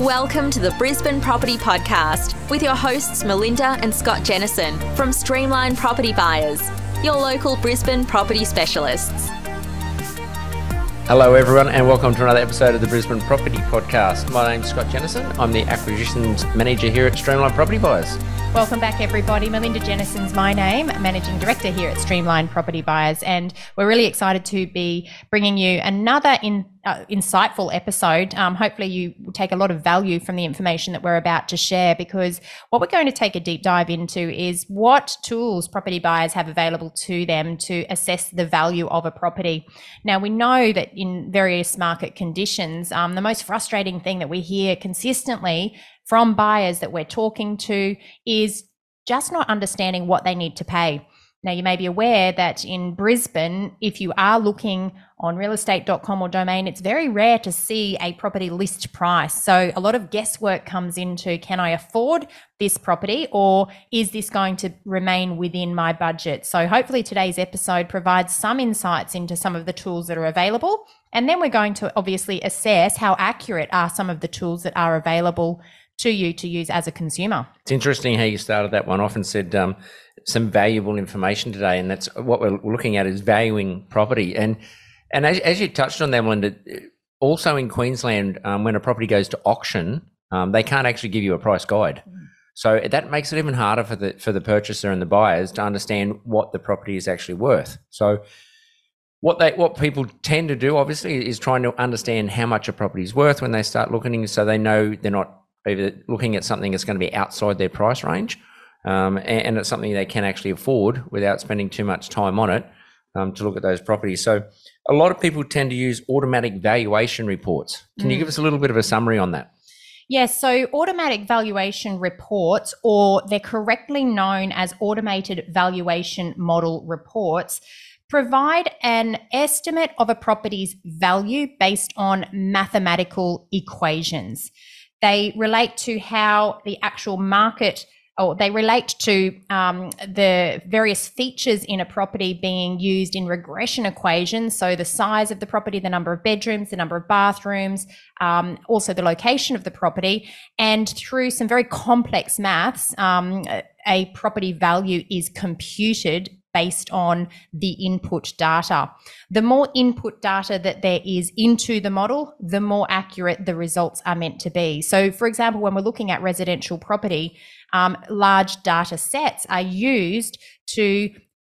Welcome to the Brisbane Property Podcast with your hosts Melinda and Scott Jennison from Streamline Property Buyers, your local Brisbane property specialists. Hello, everyone, and welcome to another episode of the Brisbane Property Podcast. My name's Scott Jennison. I'm the Acquisitions Manager here at Streamline Property Buyers. Welcome back, everybody. Melinda Jennison's my name, Managing Director here at Streamline Property Buyers, and we're really excited to be bringing you another in, uh, insightful episode. Um, hopefully, you take a lot of value from the information that we're about to share because what we're going to take a deep dive into is what tools property buyers have available to them to assess the value of a property. Now, we know that in various market conditions, um, the most frustrating thing that we hear consistently from buyers that we're talking to is just not understanding what they need to pay. Now, you may be aware that in Brisbane, if you are looking on realestate.com or domain, it's very rare to see a property list price. So, a lot of guesswork comes into can I afford this property or is this going to remain within my budget? So, hopefully, today's episode provides some insights into some of the tools that are available. And then we're going to obviously assess how accurate are some of the tools that are available to you to use as a consumer. It's interesting how you started that one off and said um, some valuable information today, and that's what we're looking at is valuing property. And and as, as you touched on that, Linda, also in Queensland, um, when a property goes to auction, um, they can't actually give you a price guide. So that makes it even harder for the for the purchaser and the buyers to understand what the property is actually worth. So what they what people tend to do obviously is trying to understand how much a property is worth when they start looking so they know they're not either looking at something that's going to be outside their price range, um, and, and, it's something they can actually afford without spending too much time on it um, to look at those properties. So, a lot of people tend to use automatic valuation reports. Can mm. you give us a little bit of a summary on that? Yes, so automatic valuation reports, or they're correctly known as automated valuation model reports, provide an estimate of a property's value based on mathematical equations. They relate to how the actual market or they relate to um, the various features in a property being used in regression equations. So, the size of the property, the number of bedrooms, the number of bathrooms, um, also the location of the property. And through some very complex maths, um, a property value is computed based on the input data. The more input data that there is into the model, the more accurate the results are meant to be. So, for example, when we're looking at residential property, um, large data sets are used to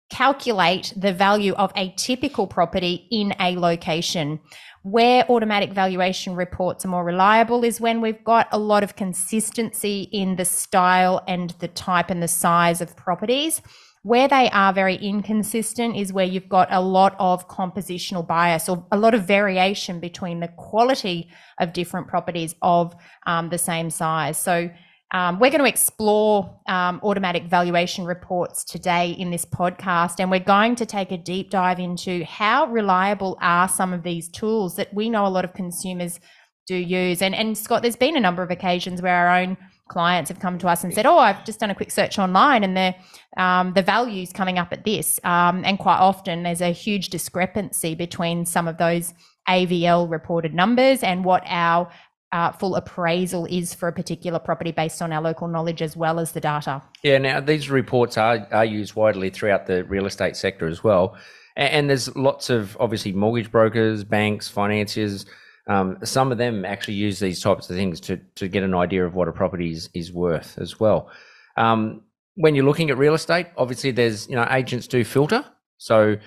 calculate the value of a typical property in a location. Where automatic valuation reports are more reliable is when we've got a lot of consistency in the style and the type and the size of properties. Where they are very inconsistent is where you've got a lot of compositional bias or a lot of variation between the quality of different properties of um, the same size. So um, we're going to explore um, automatic valuation reports today in this podcast, and we're going to take a deep dive into how reliable are some of these tools that we know a lot of consumers do use. And, and Scott, there's been a number of occasions where our own clients have come to us and said, "Oh, I've just done a quick search online, and the um, the values coming up at this." Um, and quite often, there's a huge discrepancy between some of those AVL reported numbers and what our uh, full appraisal is for a particular property based on our local knowledge as well as the data. Yeah, now these reports are are used widely throughout the real estate sector as well, and, and there's lots of obviously mortgage brokers, banks, financiers um, some of them actually use these types of things to to get an idea of what a property is, is worth as well. Um, when you're looking at real estate, obviously there's you know agents do filter, so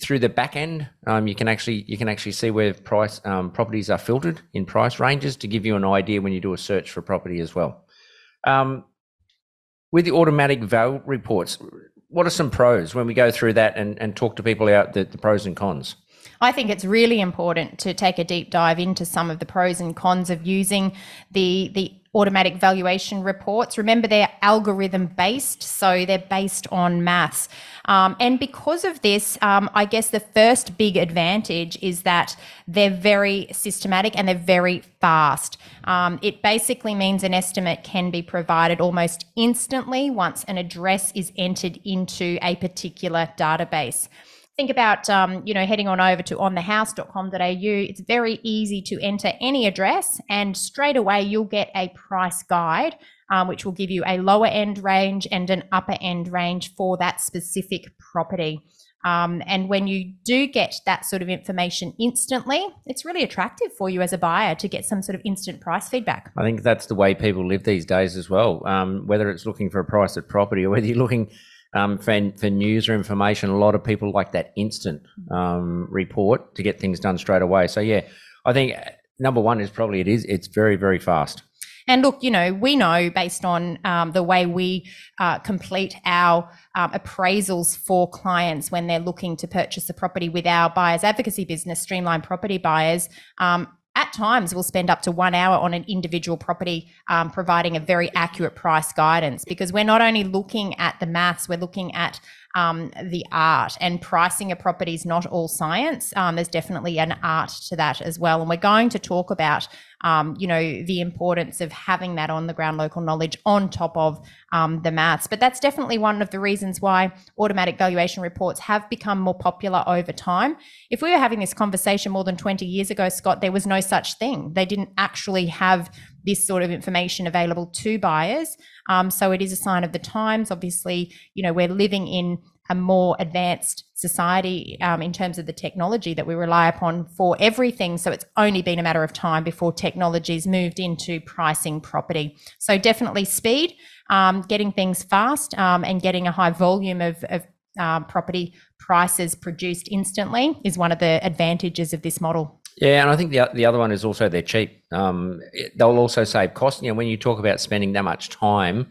through the back end, um, you can actually you can actually see where price um, properties are filtered in price ranges to give you an idea when you do a search for property as well. Um, with the automatic val reports, what are some pros when we go through that and, and talk to people out the, the pros and cons? I think it's really important to take a deep dive into some of the pros and cons of using the the automatic valuation reports. Remember, they're algorithm based, so they're based on maths. Um, and because of this, um, I guess the first big advantage is that they're very systematic and they're very fast. Um, it basically means an estimate can be provided almost instantly once an address is entered into a particular database think about um, you know heading on over to onthehouse.com.au it's very easy to enter any address and straight away you'll get a price guide um, which will give you a lower end range and an upper end range for that specific property um, and when you do get that sort of information instantly, it's really attractive for you as a buyer to get some sort of instant price feedback. I think that's the way people live these days as well. Um, whether it's looking for a price at property or whether you're looking um, for, for news or information, a lot of people like that instant um, report to get things done straight away. So yeah, I think uh, number one is probably it is it's very very fast. And look, you know, we know based on um, the way we uh, complete our um, appraisals for clients when they're looking to purchase a property with our buyers advocacy business, Streamline Property Buyers. Um, at times, we'll spend up to one hour on an individual property, um, providing a very accurate price guidance because we're not only looking at the maths, we're looking at um, the art and pricing a property is not all science. Um, there's definitely an art to that as well. And we're going to talk about, um, you know, the importance of having that on the ground local knowledge on top of um, the maths. But that's definitely one of the reasons why automatic valuation reports have become more popular over time. If we were having this conversation more than 20 years ago, Scott, there was no such thing. They didn't actually have this sort of information available to buyers. Um, so it is a sign of the times. Obviously, you know, we're living in a more advanced society um, in terms of the technology that we rely upon for everything. So it's only been a matter of time before technology's moved into pricing property. So definitely speed, um, getting things fast, um, and getting a high volume of, of uh, property prices produced instantly is one of the advantages of this model. Yeah, and I think the the other one is also they're cheap. Um, they'll also save cost. You know, when you talk about spending that much time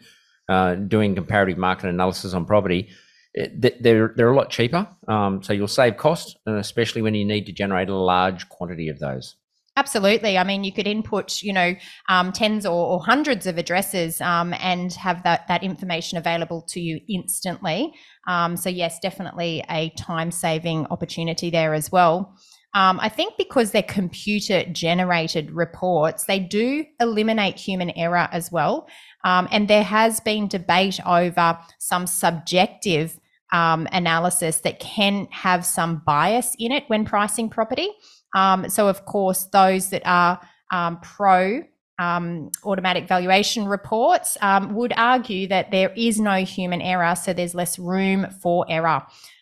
uh, doing comparative market analysis on property, it, they're they're a lot cheaper. Um, so you'll save cost, especially when you need to generate a large quantity of those. Absolutely. I mean, you could input, you know, um, tens or, or, hundreds of addresses um, and have that, that information available to you instantly. Um, so, yes, definitely a time saving opportunity there as well. Um, I think because they're computer generated reports, they do eliminate human error as well. Um, and there has been debate over some subjective um, analysis that can have some bias in it when pricing property. Um, so, of course, those that are um, pro um, automatic valuation reports would argue that there is no human error, so there's less room for error.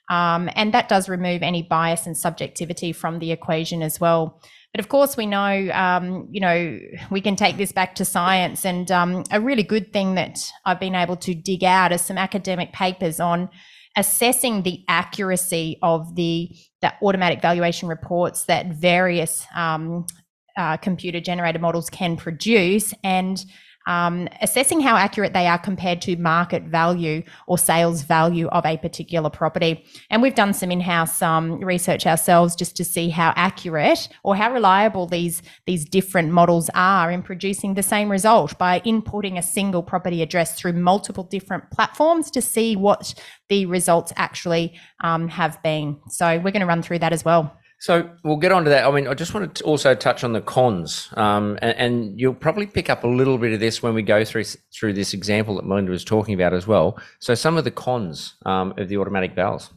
Um, and that does remove any bias and subjectivity from the equation as well. But of course, we know, um, you know, we can take this back to science. And um, a really good thing that I've been able to dig out is some academic papers on assessing the accuracy of the, the automatic valuation reports that various um, uh, computer generated models can produce and um, assessing how accurate they are compared to market value or sales value of a particular property. And we've done some in-house um, research ourselves just to see how accurate or how reliable these these different models are in producing the same result by inputting a single property address through multiple different platforms to see what the results actually um, have been. So we're going to run through that as well. So we'll get on to that. I mean, I just wanted to also touch on the cons, um, and, and, you'll probably pick up a little bit of this when we go through through this example that Melinda was talking about as well. So some of the cons um, of the automatic vals.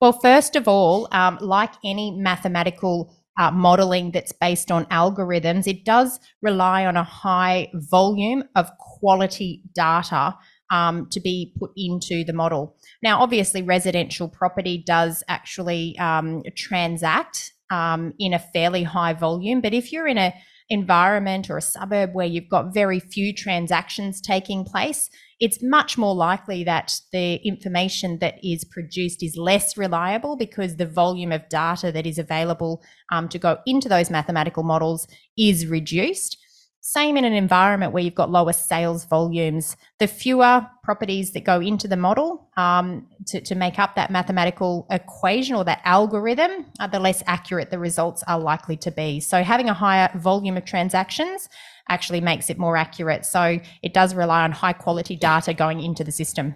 Well, first of all, um, like any mathematical uh, modeling that's based on algorithms, it does rely on a high volume of quality data um, to be put into the model. Now, obviously, residential property does actually um, transact um, in a fairly high volume, but if you're in a environment or a suburb where you've got very few transactions taking place, it's much more likely that the information that is produced is less reliable because the volume of data that is available um, to go into those mathematical models is reduced. Same in an environment where you've got lower sales volumes. The fewer properties that go into the model um, to, to, make up that mathematical equation or that algorithm, uh, the less accurate the results are likely to be. So having a higher volume of transactions actually makes it more accurate. So it does rely on high quality data going into the system.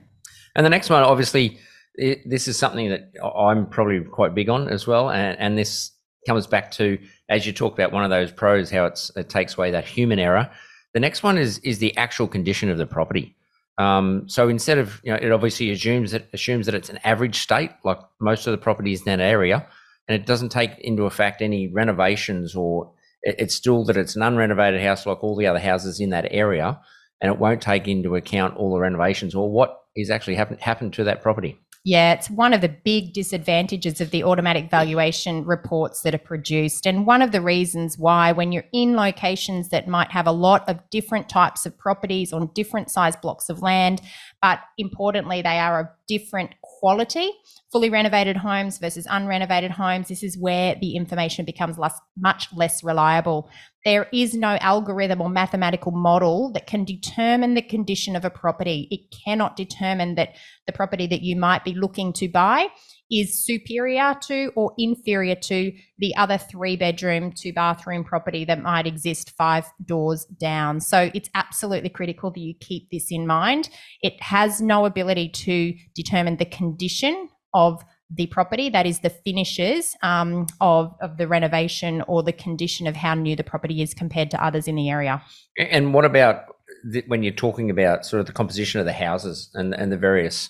And the next one, obviously, it, this is something that I'm probably quite big on as well. And, and this comes back to as you talk about one of those pros, how it takes away that human error. The next one is is the actual condition of the property. Um, so instead of you know, it obviously assumes that assumes that it's an average state, like most of the properties in that area, and it doesn't take into effect any renovations or it's still that it's an unrenovated house like all the other houses in that area, and it won't take into account all the renovations or what is actually happened happened to that property. Yeah, it's one of the big disadvantages of the automatic valuation reports that are produced. And one of the reasons why, when you're in locations that might have a lot of different types of properties on different size blocks of land, but importantly, they are of different quality, fully renovated homes versus unrenovated homes, this is where the information becomes less, much less reliable. There is no algorithm or mathematical model that can determine the condition of a property. It cannot determine that the property that you might be looking to buy is superior to or inferior to the other three bedroom, two bathroom property that might exist five doors down. So it's absolutely critical that you keep this in mind. It has no ability to determine the condition of the property, that is the finishes um, of, of the renovation or the condition of how new the property is compared to others in the area. And what about the, when you're talking about sort of the composition of the houses and, and the various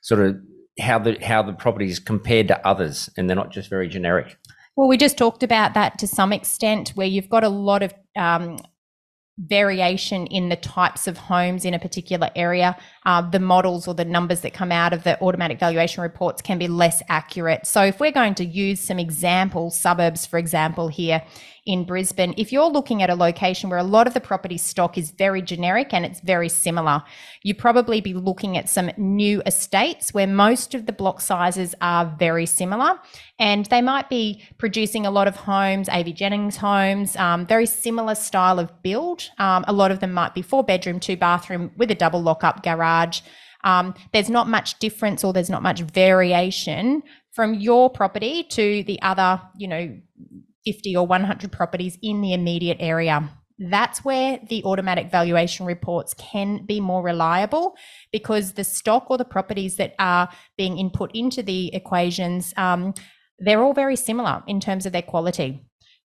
sort of how the how the property is compared to others, and they're not just very generic. Well, we just talked about that to some extent, where you've got a lot of um, variation in the types of homes in a particular area. Uh, the models or the numbers that come out of the automatic valuation reports can be less accurate. So, if we're going to use some example suburbs, for example, here in Brisbane, if you're looking at a location where a lot of the property stock is very generic and it's very similar, you probably be looking at some new estates where most of the block sizes are very similar. And they might be producing a lot of homes, AV Jennings homes, um, very similar style of build. Um, a lot of them might be four bedroom, two bathroom with a double lock up garage. Um, there's not much difference or there's not much variation from your property to the other, you know, 50 or 100 properties in the immediate area. That's where the automatic valuation reports can be more reliable because the stock or the properties that are being input into the equations, um, they're all very similar in terms of their quality.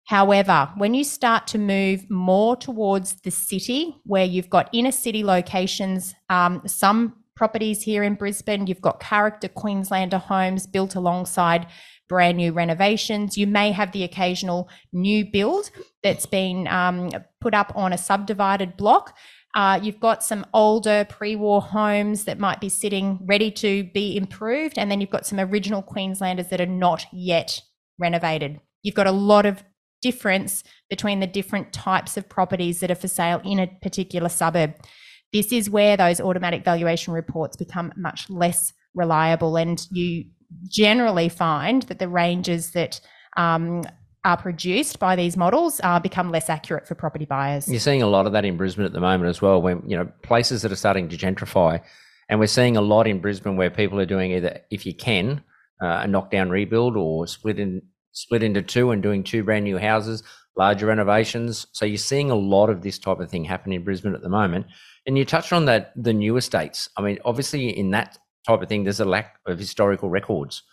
However, when you start to move more towards the city, where you've got inner city locations, um, some properties here in Brisbane, you've got character Queenslander homes built alongside brand new renovations. You may have the occasional new build that's been um, put up on a subdivided block. Uh, you've got some older pre war homes that might be sitting ready to be improved. And then you've got some original Queenslanders that are not yet renovated. You've got a lot of difference between the different types of properties that are for sale in a particular suburb. This is where those automatic valuation reports become much less reliable and you generally find that the ranges that um, are produced by these models uh, become less accurate for property buyers. You're seeing a lot of that in Brisbane at the moment as well, when you know places that are starting to gentrify, and we're seeing a lot in Brisbane where people are doing either, if you can, uh, a knockdown rebuild or split in split into two and doing two brand new houses, larger renovations. So you're seeing a lot of this type of thing happen in Brisbane at the moment. And you touched on that the new estates. I mean, obviously in that type of thing, there's a lack of historical records.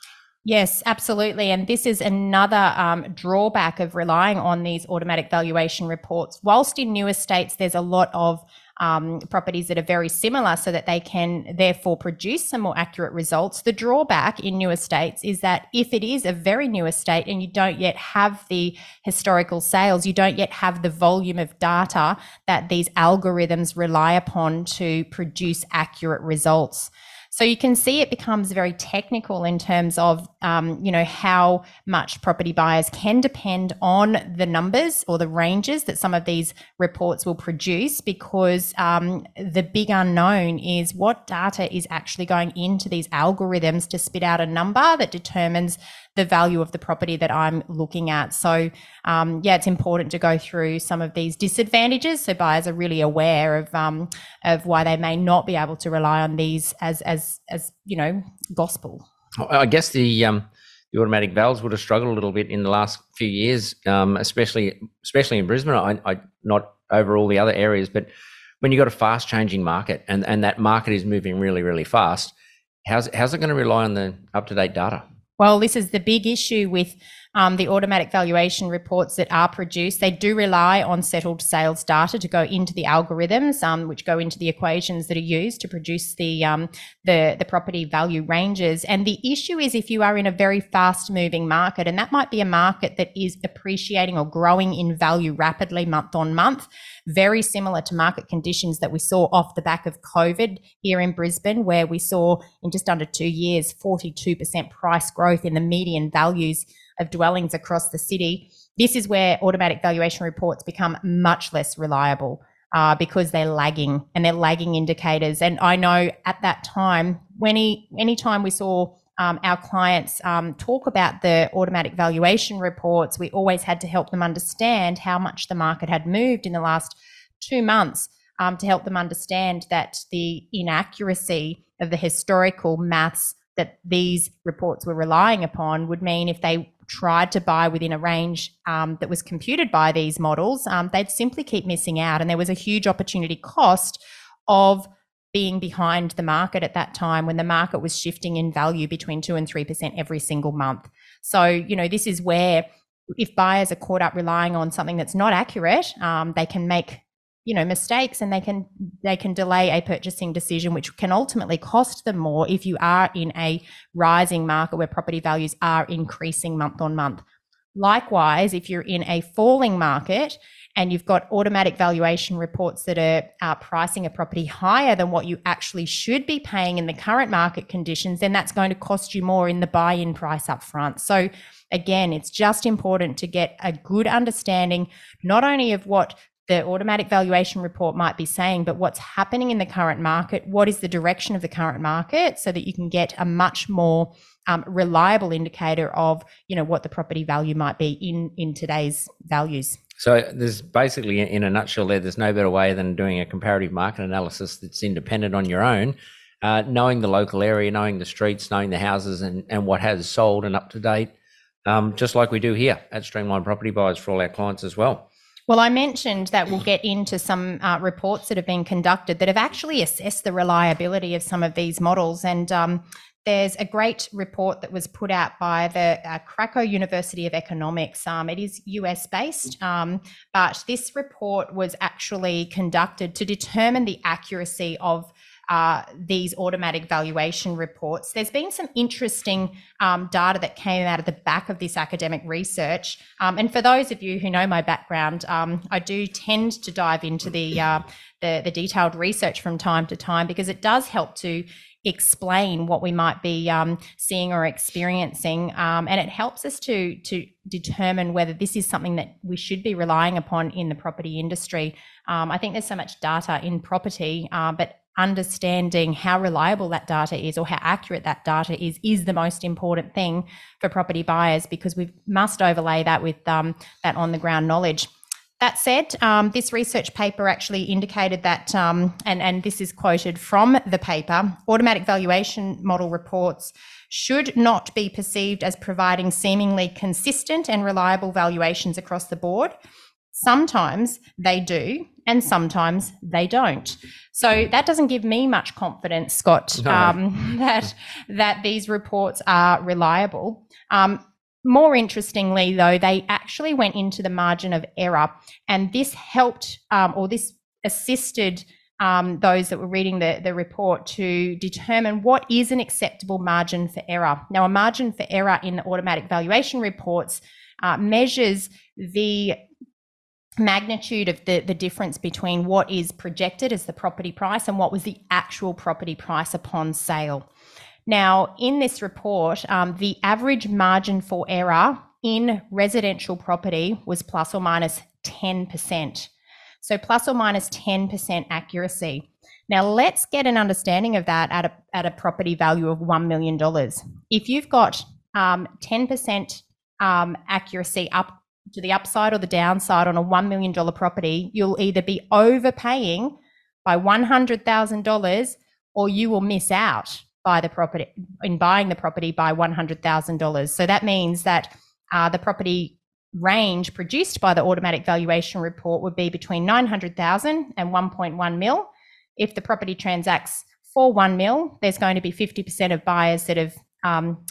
Yes, absolutely. And this is another um, drawback of relying on these automatic valuation reports. Whilst in new estates, there's a lot of um, properties that are very similar so that they can therefore produce some more accurate results. The drawback in new estates is that if it is a very new estate and you don't yet have the historical sales, you don't yet have the volume of data that these algorithms rely upon to produce accurate results. So you can see it becomes very technical in terms of, um, you know, how much property buyers can depend on the numbers or the ranges that some of these reports will produce because um, the big unknown is what data is actually going into these algorithms to spit out a number that determines the value of the property that I'm looking at. So, um, yeah, it's important to go through some of these disadvantages so buyers are really aware of um, of why they may not be able to rely on these as as as you know gospel. I guess the um, the automatic vals would have struggled a little bit in the last few years, um, especially especially in Brisbane. I, I not over all the other areas, but when you've got a fast changing market and, and that market is moving really, really fast, how's, how's it going to rely on the up to date data? Well, this is the big issue with um, the automatic valuation reports that are produced, they do rely on settled sales data to go into the algorithms, um, which go into the equations that are used to produce the, um, the, the property value ranges. And the issue is if you are in a very fast moving market, and that might be a market that is appreciating or growing in value rapidly month on month, very similar to market conditions that we saw off the back of COVID here in Brisbane, where we saw in just under two years 42% price growth in the median values of dwellings across the city. This is where automatic valuation reports become much less reliable. Uh, because they're lagging and they're lagging indicators. And I know at that time, when he, anytime we saw um, our clients um, talk about the automatic valuation reports, we always had to help them understand how much the market had moved in the last two months um, to help them understand that the inaccuracy of the historical maths that these reports were relying upon would mean if they tried to buy within a range um, that was computed by these models, um, they'd simply keep missing out. And there was a huge opportunity cost of being behind the market at that time when the market was shifting in value between 2 and 3% every single month. So, you know, this is where if buyers are caught up relying on something that's not accurate, um, they can make you know mistakes and they can they can delay a purchasing decision which can ultimately cost them more if you are in a rising market where property values are increasing month on month likewise if you're in a falling market and you've got automatic valuation reports that are, are pricing a property higher than what you actually should be paying in the current market conditions, then that's going to cost you more in the buy in price up front. So, again, it's just important to get a good understanding not only of what the automatic valuation report might be saying, but what's happening in the current market, what is the direction of the current market, so that you can get a much more um, reliable indicator of you know what the property value might be in in today's values. So there's basically, in a nutshell, there there's no better way than doing a comparative market analysis that's independent on your own, uh, knowing the local area, knowing the streets, knowing the houses, and and what has sold and up to date, um, just like we do here at Streamline Property Buyers for all our clients as well. Well, I mentioned that we'll get into some uh, reports that have been conducted that have actually assessed the reliability of some of these models. And um, there's a great report that was put out by the uh, Krakow University of Economics. Um, it is US based, um, but this report was actually conducted to determine the accuracy of uh, these automatic valuation reports. There's been some interesting um, data that came out of the back of this academic research. Um, and for those of you who know my background, um, I do tend to dive into the, uh, the, the detailed research from time to time because it does help to explain what we might be um, seeing or experiencing, um, and it helps us to to determine whether this is something that we should be relying upon in the property industry. Um, I think there's so much data in property, uh, but understanding how reliable that data is or how accurate that data is is the most important thing for property buyers because we must overlay that with um, that on the ground knowledge. That said, um, this research paper actually indicated that, um, and, and this is quoted from the paper automatic valuation model reports should not be perceived as providing seemingly consistent and reliable valuations across the board. Sometimes they do, and sometimes they don't. So that doesn't give me much confidence, Scott, no. um, that that these reports are reliable. Um, more interestingly, though, they actually went into the margin of error, and this helped um, or this assisted um, those that were reading the, the report to determine what is an acceptable margin for error. Now, a margin for error in the automatic valuation reports uh, measures the magnitude of the, the difference between what is projected as the property price and what was the actual property price upon sale. Now, in this report, um, the average margin for error in residential property was plus or minus 10%. So, plus or minus 10% accuracy. Now, let's get an understanding of that at a, at a property value of $1 million. If you've got um, 10% um, accuracy up to the upside or the downside on a $1 million property, you'll either be overpaying by $100,000 or you will miss out by the property in buying the property by $100,000. So that means that uh, the property range produced by the automatic valuation report would be between 900,000 and 1.1 mil. If the property transacts for 1 mil, there's going to be 50% of buyers that have um,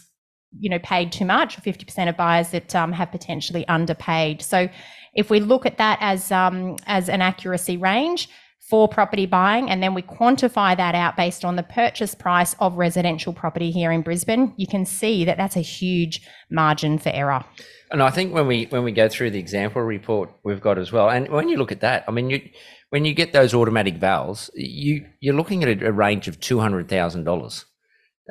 you know paid too much, or 50% of buyers that um, have potentially underpaid. So if we look at that as um, as an accuracy range for property buying, and then we quantify that out based on the purchase price of residential property here in Brisbane, you can see that that's a huge margin for error. And I think when we when we go through the example report we've got as well, and when you look at that, I mean, you when you get those automatic vals, you you're looking at a, range of two hundred thousand dollars.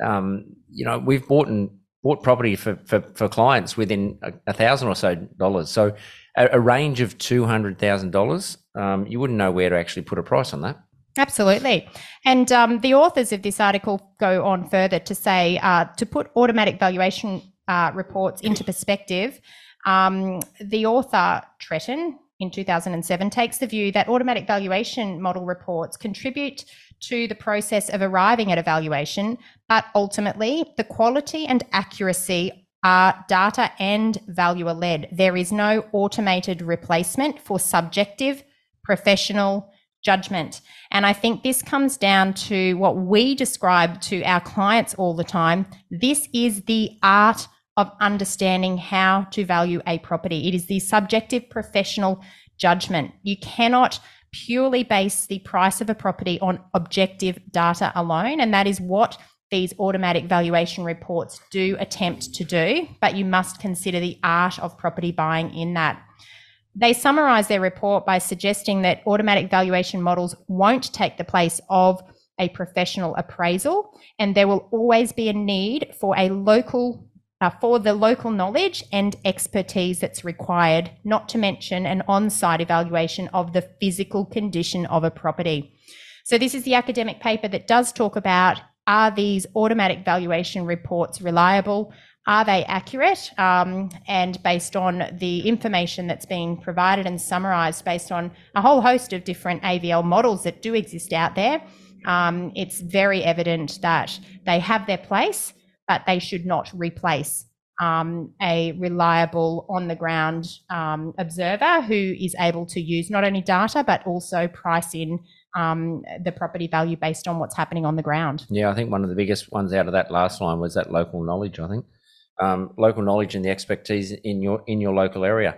Um, you know, we've bought and bought property for for, for clients within a, thousand or so dollars. So a, a range of two hundred thousand dollars, um, you wouldn't know where to actually put a price on that. Absolutely. And um, the authors of this article go on further to say uh, to put automatic valuation uh, reports into perspective, um, the author, Tretton, in 2007, takes the view that automatic valuation model reports contribute to the process of arriving at a valuation, but ultimately the quality and accuracy are data and valuer led. There is no automated replacement for subjective, professional judgment. And I think this comes down to what we describe to our clients all the time. This is the art of understanding how to value a property. It is the subjective professional judgment. You cannot purely base the price of a property on objective data alone. And that is what these automatic valuation reports do attempt to do. But you must consider the art of property buying in that. They summarize their report by suggesting that automatic valuation models won't take the place of a professional appraisal, and there will always be a need for a local uh, for the local knowledge and expertise that's required, not to mention an on site evaluation of the physical condition of a property. So, this is the academic paper that does talk about are these automatic valuation reports reliable? Are they accurate? Um, and based on the information that's been provided and summarised based on a whole host of different AVL models that do exist out there, um, it's very evident that they have their place but they should not replace um, a reliable on the ground um, observer who is able to use not only data but also price in um, the property value based on what's happening on the ground. Yeah, I think one of the biggest ones out of that last line was that local knowledge. I think um, local knowledge and the expertise in your in your local area.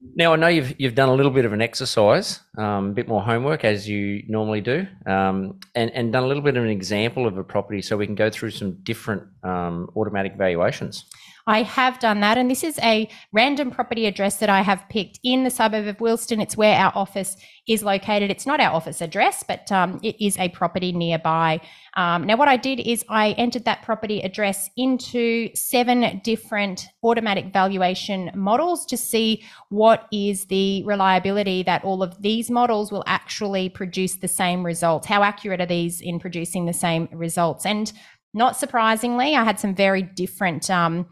Now I know you've you've done a little bit of an exercise, um, a bit more homework as you normally do, um, and and done a little bit of an example of a property, so we can go through some different um, automatic valuations. I have done that. And this is a random property address that I have picked in the suburb of Wilston. It's where our office is located. It's not our office address, but um, it is a property nearby. Um, now, what I did is I entered that property address into seven different automatic valuation models to see what is the reliability that all of these models will actually produce the same results. How accurate are these in producing the same results? And not surprisingly, I had some very different um,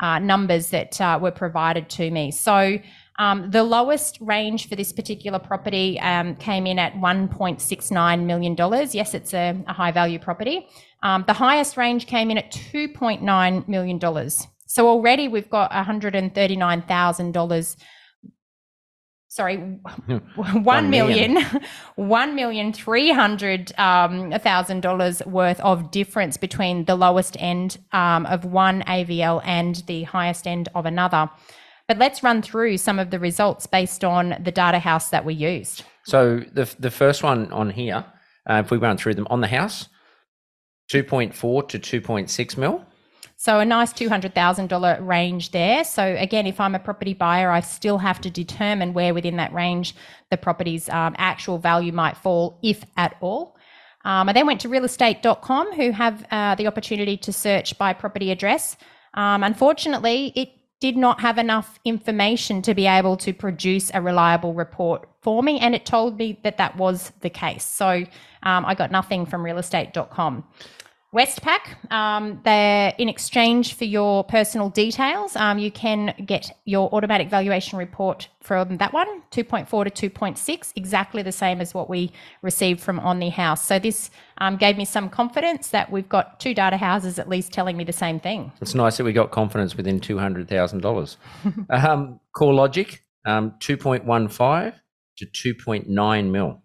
uh, numbers that uh, were provided to me. So um, the lowest range for this particular property um, came in at $1.69 million. Yes, it's a, a high value property. Um, the highest range came in at $2.9 million. So already we've got $139,000 sorry, one million, one million three hundred um, thousand dollars worth of difference between the lowest end um, of one AVL and the highest end of another. But let's run through some of the results based on the data house that we used. So the the first one on here, uh, if we run through them on the house, two point four to two point six mil. So a nice $200,000 range there. So again, if I'm a property buyer, I still have to determine where within that range the property's um, actual value might fall, if at all. Um, I then went to realestate.com, who have uh, the opportunity to search by property address. Um, unfortunately, it did not have enough information to be able to produce a reliable report for me, and it told me that that was the case. So um, I got nothing from realestate.com. Westpac, um, they're in exchange for your personal details. Um, you can get your automatic valuation report from that one, 2.4 to 2.6, exactly the same as what we received from On the House. So this um, gave me some confidence that we've got two data houses at least telling me the same thing. It's nice that we got confidence within $200,000. um, CoreLogic, um, 2.15 to 2.9 mil.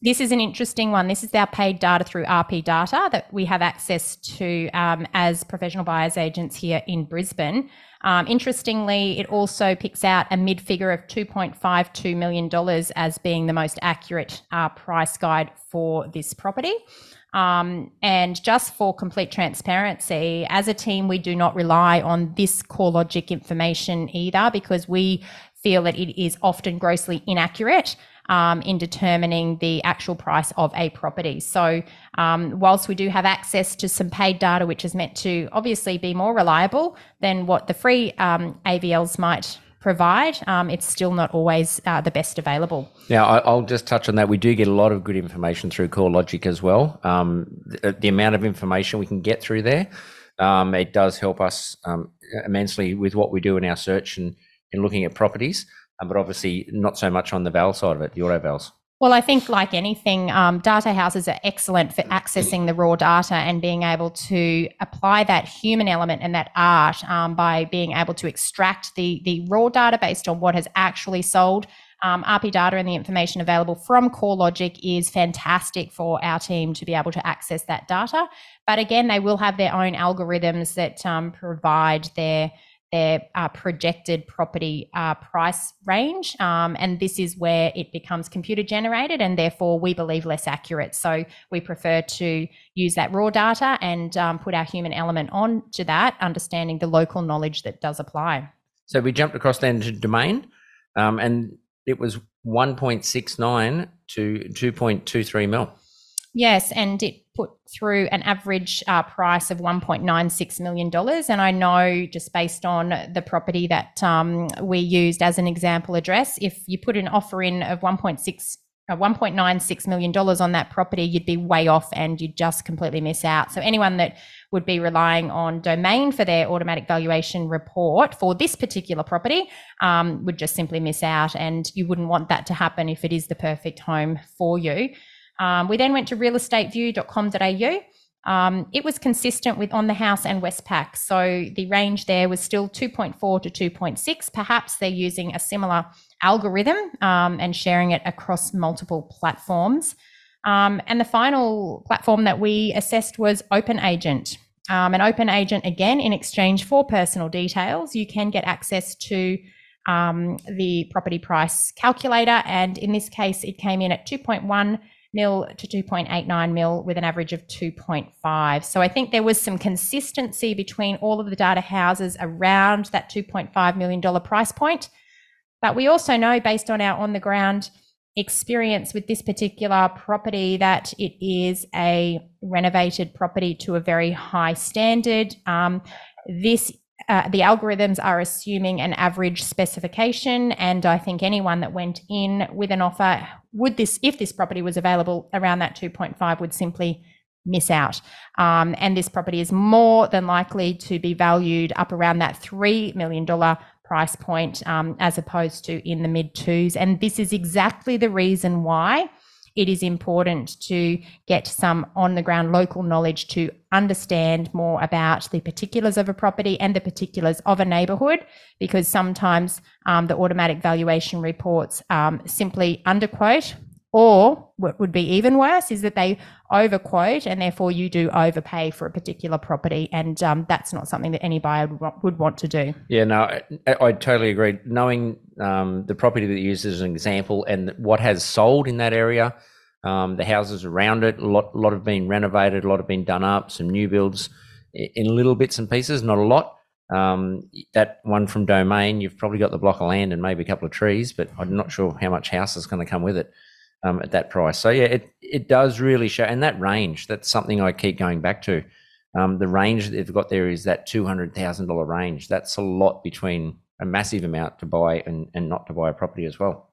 This is an interesting one. This is our paid data through RP Data that we have access to um, as professional buyers agents here in Brisbane. Um, interestingly, it also picks out a mid figure of $2.52 million as being the most accurate uh, price guide for this property. Um, and just for complete transparency, as a team, we do not rely on this CoreLogic information either because we feel that it is often grossly inaccurate um, in determining the actual price of a property. So, um, whilst we do have access to some paid data, which is meant to obviously be more reliable than what the free um, AVLs might provide, um, it's still not always uh, the best available. Now, I, will just touch on that. We do get a lot of good information through CoreLogic as well. Um, the, the, amount of information we can get through there, um, it does help us um, immensely with what we do in our search and in looking at properties. Um, but obviously not so much on the val side of it, the auto vals. Well, I think like anything, um, data houses are excellent for accessing the raw data and being able to apply that human element and that art um, by being able to extract the the raw data based on what has actually sold. Um, RP data and the information available from CoreLogic is fantastic for our team to be able to access that data. But again, they will have their own algorithms that um, provide their their uh, projected property uh, price range. Um, and this is where it becomes computer generated and therefore we believe less accurate. So we prefer to use that raw data and um, put our human element on to that, understanding the local knowledge that does apply. So we jumped across then to domain um, and it was 1.69 to 2.23 mil. Yes, and it put through an average uh, price of $1.96 million. And I know just based on the property that um, we used as an example address, if you put an offer in of 1.6 uh, $1.96 million on that property, you'd be way off and you'd just completely miss out. So, anyone that would be relying on domain for their automatic valuation report for this particular property um, would just simply miss out. And you wouldn't want that to happen if it is the perfect home for you. Um, we then went to realestateview.com.au. Um, it was consistent with on the house and Westpac. So the range there was still 2.4 to 2.6. Perhaps they're using a similar algorithm um, and sharing it across multiple platforms. Um, and the final platform that we assessed was OpenAgent. Um, an OpenAgent, again, in exchange for personal details, you can get access to um, the property price calculator. And in this case, it came in at 2.1 mil to 2.89 mil with an average of 2.5. So I think there was some consistency between all of the data houses around that $2.5 million price point. But we also know, based on our on the ground experience with this particular property, that it is a renovated property to a very high standard. Um, this uh, the algorithms are assuming an average specification, and I think anyone that went in with an offer would this, if this property was available around that 2.5, would simply miss out. Um, and this property is more than likely to be valued up around that $3 million price point um, as opposed to in the mid twos. And this is exactly the reason why it is important to get some on the ground local knowledge to understand more about the particulars of a property and the particulars of a neighbourhood, because sometimes um, the automatic valuation reports um, simply underquote. Or what would be even worse is that they overquote and therefore you do overpay for a particular property. And um, that's not something that any buyer would want to do. Yeah, no, I, I totally agree. Knowing um, the property that you use as an example and what has sold in that area, um, the houses around it, a lot, lot have been renovated, a lot have been done up, some new builds in little bits and pieces, not a lot. Um, that one from Domain, you've probably got the block of land and maybe a couple of trees, but I'm not sure how much house is going to come with it um, at that price. So yeah, it it does really show, and that range. That's something I keep going back to. Um, the range that they've got there is that two hundred thousand dollar range. That's a lot between a massive amount to buy and, and not to buy a property as well.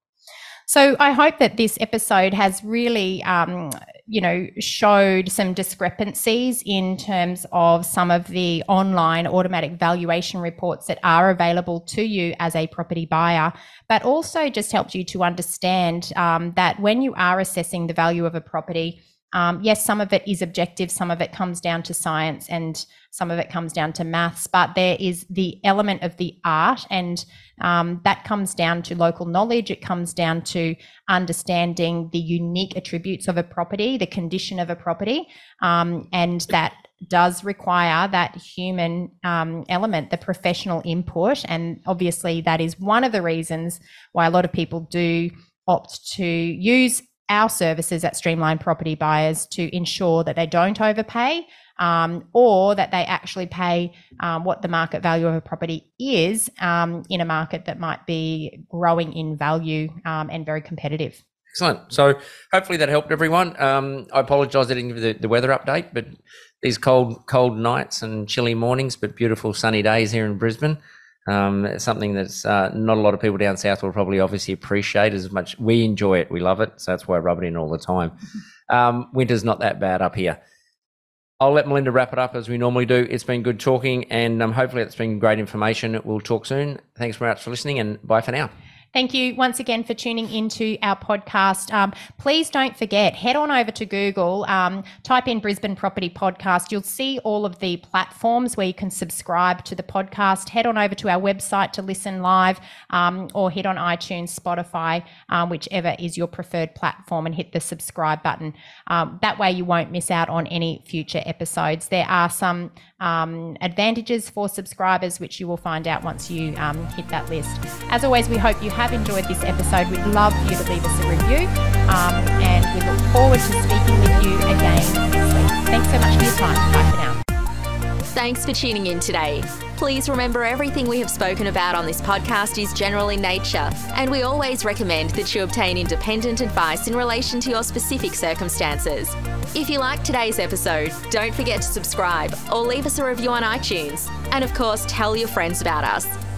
So I hope that this episode has really, um, you know, showed some discrepancies in terms of some of the online automatic valuation reports that are available to you as a property buyer, but also just helped you to understand um, that when you are assessing the value of a property, Um, yes, some of it is objective, some of it comes down to science, and some of it comes down to maths, but there is the element of the art, and um, that comes down to local knowledge. It comes down to understanding the unique attributes of a property, the condition of a property, um, and that does require that human um, element, the professional input. And obviously, that is one of the reasons why a lot of people do opt to use our services at Streamline Property Buyers to ensure that they don't overpay um, or that they actually pay um, what the market value of a property is um, in a market that might be growing in value um, and very competitive. Excellent. So hopefully that helped everyone. Um, I apologise I didn't give the, the weather update, but these cold, cold nights and chilly mornings, but beautiful sunny days here in Brisbane. Um, something that's uh, not a lot of people down south will probably obviously appreciate as much. We enjoy it, we love it, so that's why I rub it in all the time. Um, winter's not that bad up here. I'll let Melinda wrap it up as we normally do. It's been good talking, and um, hopefully it's been great information. We'll talk soon. Thanks very much for listening, and bye for now. Thank you once again for tuning into our podcast. Um, please don't forget, head on over to Google, um, type in Brisbane Property Podcast. You'll see all of the platforms where you can subscribe to the podcast. Head on over to our website to listen live um, or hit on iTunes, Spotify, um, whichever is your preferred platform, and hit the subscribe button. Um, that way, you won't miss out on any future episodes. There are some um, advantages for subscribers, which you will find out once you hit that list. As always, we hope you have have enjoyed this episode, we'd love for you to leave us a review. Um, and we look forward to speaking with you again next week. Thanks so much for your time. Bye for now. Thanks for tuning in today. Please remember everything we have spoken about on this podcast is general in nature, and we always recommend that you obtain independent advice in relation to your specific circumstances. If you like today's episode, don't forget to subscribe or leave us a review on iTunes. And of course, tell your friends about us.